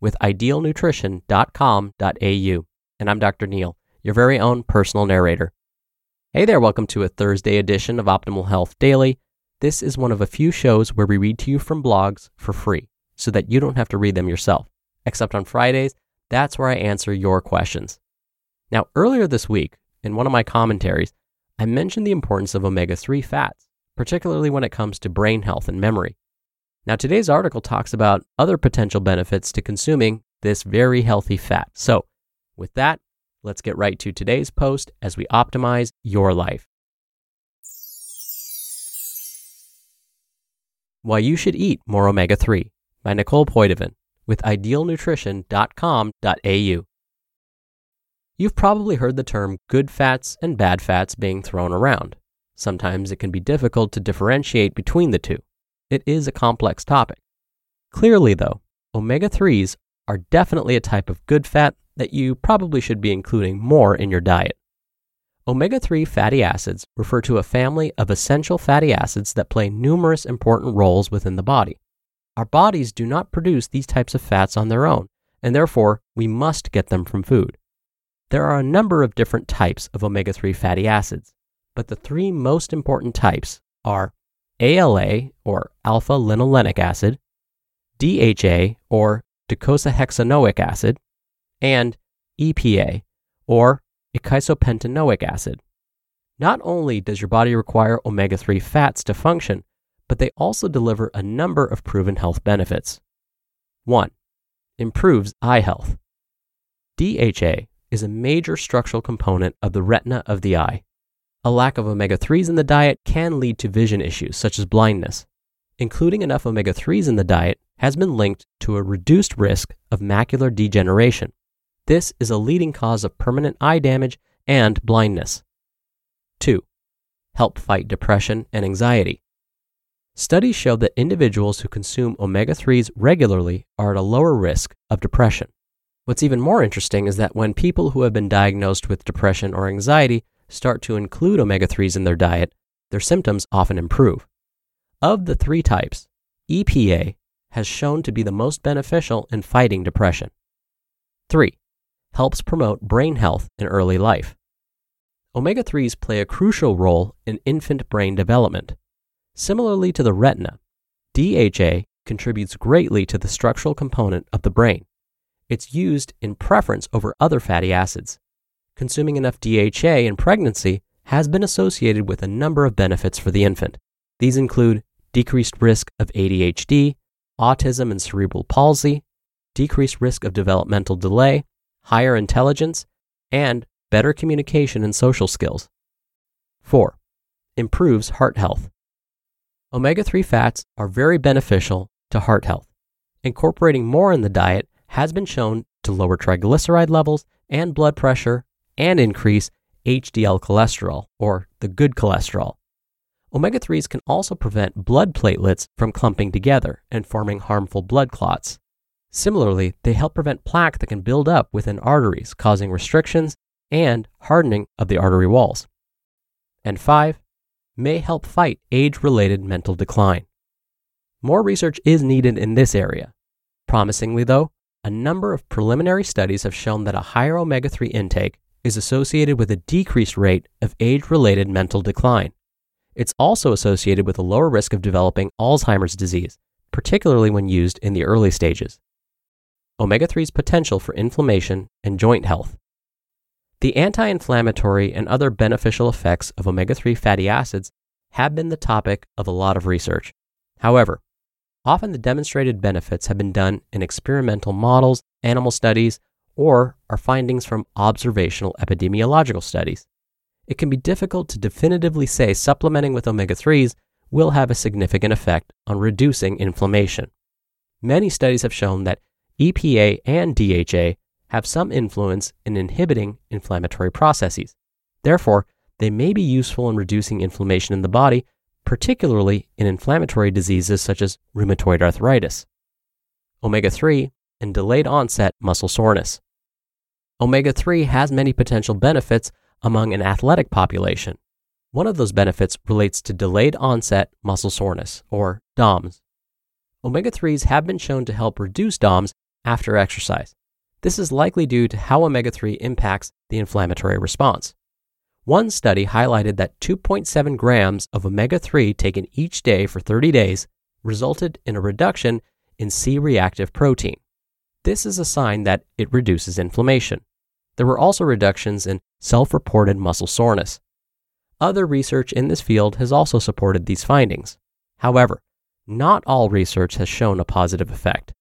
with idealnutrition.com.au. And I'm Dr. Neal, your very own personal narrator. Hey there, welcome to a Thursday edition of Optimal Health Daily. This is one of a few shows where we read to you from blogs for free so that you don't have to read them yourself. Except on Fridays, that's where I answer your questions. Now, earlier this week, in one of my commentaries, I mentioned the importance of omega 3 fats, particularly when it comes to brain health and memory. Now, today's article talks about other potential benefits to consuming this very healthy fat. So, with that, let's get right to today's post as we optimize your life. Why You Should Eat More Omega 3 by Nicole Poidevin with idealnutrition.com.au. You've probably heard the term good fats and bad fats being thrown around. Sometimes it can be difficult to differentiate between the two. It is a complex topic. Clearly, though, omega 3s are definitely a type of good fat that you probably should be including more in your diet. Omega 3 fatty acids refer to a family of essential fatty acids that play numerous important roles within the body. Our bodies do not produce these types of fats on their own, and therefore we must get them from food. There are a number of different types of omega 3 fatty acids, but the three most important types are ALA or alpha linolenic acid, DHA or docosahexaenoic acid, and EPA or eicosapentaenoic acid. Not only does your body require omega 3 fats to function, but they also deliver a number of proven health benefits. 1. Improves eye health. DHA is a major structural component of the retina of the eye. A lack of omega 3s in the diet can lead to vision issues such as blindness. Including enough omega 3s in the diet has been linked to a reduced risk of macular degeneration. This is a leading cause of permanent eye damage and blindness. 2. Help fight depression and anxiety. Studies show that individuals who consume omega 3s regularly are at a lower risk of depression. What's even more interesting is that when people who have been diagnosed with depression or anxiety start to include omega 3s in their diet, their symptoms often improve. Of the three types, EPA has shown to be the most beneficial in fighting depression. 3. Helps promote brain health in early life. Omega 3s play a crucial role in infant brain development. Similarly to the retina, DHA contributes greatly to the structural component of the brain. It's used in preference over other fatty acids consuming enough DHA in pregnancy has been associated with a number of benefits for the infant. These include decreased risk of ADHD, autism and cerebral palsy, decreased risk of developmental delay, higher intelligence, and better communication and social skills. 4. Improves heart health. Omega 3 fats are very beneficial to heart health. Incorporating more in the diet has been shown to lower triglyceride levels and blood pressure and increase HDL cholesterol, or the good cholesterol. Omega 3s can also prevent blood platelets from clumping together and forming harmful blood clots. Similarly, they help prevent plaque that can build up within arteries, causing restrictions and hardening of the artery walls. And five, may help fight age related mental decline. More research is needed in this area. Promisingly, though, a number of preliminary studies have shown that a higher omega 3 intake is associated with a decreased rate of age related mental decline. It's also associated with a lower risk of developing Alzheimer's disease, particularly when used in the early stages. Omega 3's potential for inflammation and joint health. The anti inflammatory and other beneficial effects of omega 3 fatty acids have been the topic of a lot of research. However, often the demonstrated benefits have been done in experimental models, animal studies, or are findings from observational epidemiological studies. It can be difficult to definitively say supplementing with omega 3s will have a significant effect on reducing inflammation. Many studies have shown that EPA and DHA have some influence in inhibiting inflammatory processes. Therefore, they may be useful in reducing inflammation in the body, particularly in inflammatory diseases such as rheumatoid arthritis. Omega 3 and delayed onset muscle soreness. Omega 3 has many potential benefits among an athletic population. One of those benefits relates to delayed onset muscle soreness, or DOMS. Omega 3s have been shown to help reduce DOMS after exercise. This is likely due to how omega 3 impacts the inflammatory response. One study highlighted that 2.7 grams of omega 3 taken each day for 30 days resulted in a reduction in C reactive protein. This is a sign that it reduces inflammation. There were also reductions in self reported muscle soreness. Other research in this field has also supported these findings. However, not all research has shown a positive effect.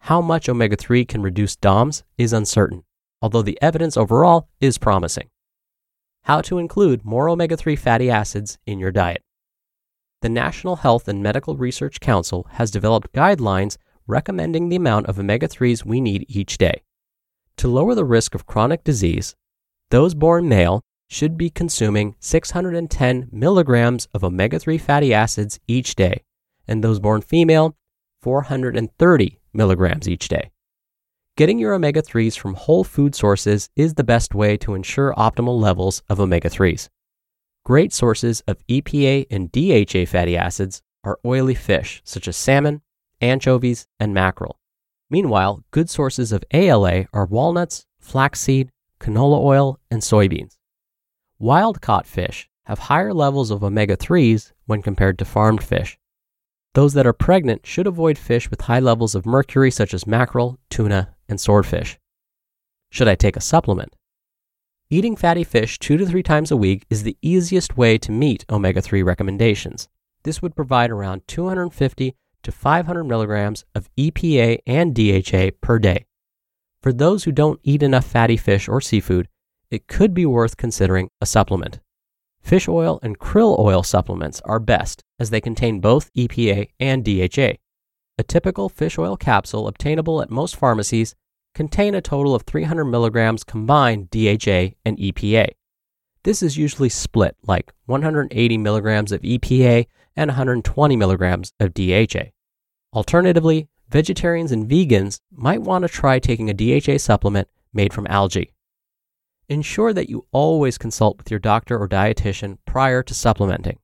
How much omega 3 can reduce DOMS is uncertain, although the evidence overall is promising. How to include more omega 3 fatty acids in your diet. The National Health and Medical Research Council has developed guidelines recommending the amount of omega 3s we need each day. To lower the risk of chronic disease, those born male should be consuming 610 milligrams of omega 3 fatty acids each day, and those born female, 430 milligrams each day. Getting your omega 3s from whole food sources is the best way to ensure optimal levels of omega 3s. Great sources of EPA and DHA fatty acids are oily fish such as salmon, anchovies, and mackerel. Meanwhile, good sources of ALA are walnuts, flaxseed, canola oil, and soybeans. Wild caught fish have higher levels of omega 3s when compared to farmed fish. Those that are pregnant should avoid fish with high levels of mercury, such as mackerel, tuna, and swordfish. Should I take a supplement? Eating fatty fish two to three times a week is the easiest way to meet omega 3 recommendations. This would provide around 250 to 500 milligrams of EPA and DHA per day. For those who don't eat enough fatty fish or seafood, it could be worth considering a supplement. Fish oil and krill oil supplements are best as they contain both EPA and DHA. A typical fish oil capsule obtainable at most pharmacies contain a total of 300 milligrams combined DHA and EPA. This is usually split like 180 milligrams of EPA and 120 milligrams of DHA. Alternatively, vegetarians and vegans might want to try taking a DHA supplement made from algae. Ensure that you always consult with your doctor or dietitian prior to supplementing.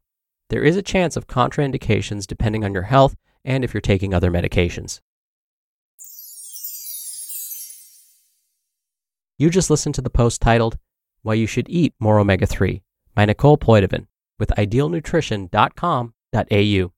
There is a chance of contraindications depending on your health and if you're taking other medications. You just listened to the post titled, Why You Should Eat More Omega 3 by Nicole Poidevin with idealnutrition.com.au.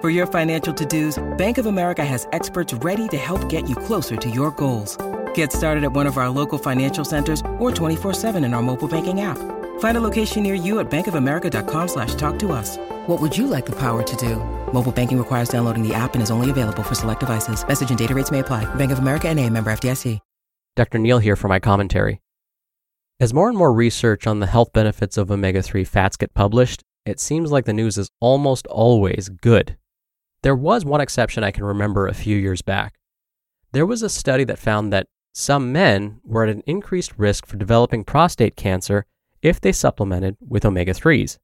For your financial to-dos, Bank of America has experts ready to help get you closer to your goals. Get started at one of our local financial centers or 24-7 in our mobile banking app. Find a location near you at bankofamerica.com slash talk to us. What would you like the power to do? Mobile banking requires downloading the app and is only available for select devices. Message and data rates may apply. Bank of America and a member FDIC. Dr. Neal here for my commentary. As more and more research on the health benefits of omega 3 fats get published, it seems like the news is almost always good. There was one exception I can remember a few years back. There was a study that found that some men were at an increased risk for developing prostate cancer if they supplemented with omega 3s.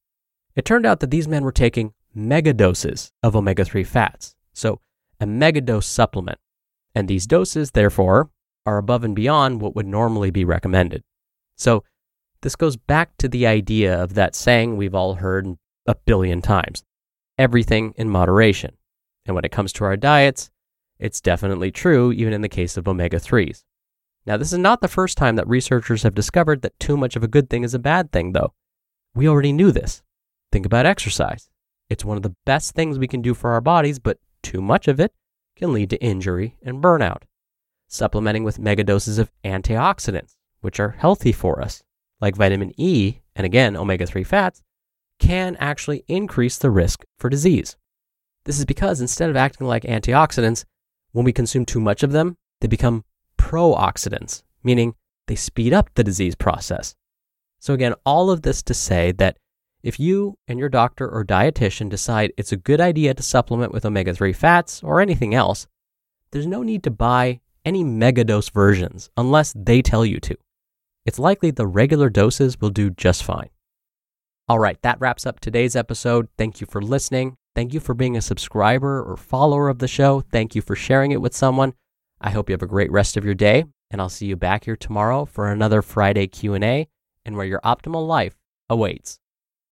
It turned out that these men were taking megadoses of omega 3 fats, so a megadose supplement. And these doses, therefore, are above and beyond what would normally be recommended. So, this goes back to the idea of that saying we've all heard a billion times everything in moderation. And when it comes to our diets, it's definitely true, even in the case of omega 3s. Now, this is not the first time that researchers have discovered that too much of a good thing is a bad thing, though. We already knew this. Think about exercise. It's one of the best things we can do for our bodies, but too much of it can lead to injury and burnout. Supplementing with megadoses of antioxidants, which are healthy for us, like vitamin E and again omega 3 fats, can actually increase the risk for disease. This is because instead of acting like antioxidants, when we consume too much of them, they become pro-oxidants, meaning they speed up the disease process. So, again, all of this to say that if you and your doctor or dietitian decide it's a good idea to supplement with omega 3 fats or anything else, there's no need to buy any megadose versions unless they tell you to. It's likely the regular doses will do just fine. All right, that wraps up today's episode. Thank you for listening. Thank you for being a subscriber or follower of the show. Thank you for sharing it with someone. I hope you have a great rest of your day, and I'll see you back here tomorrow for another Friday Q&A and where your optimal life awaits.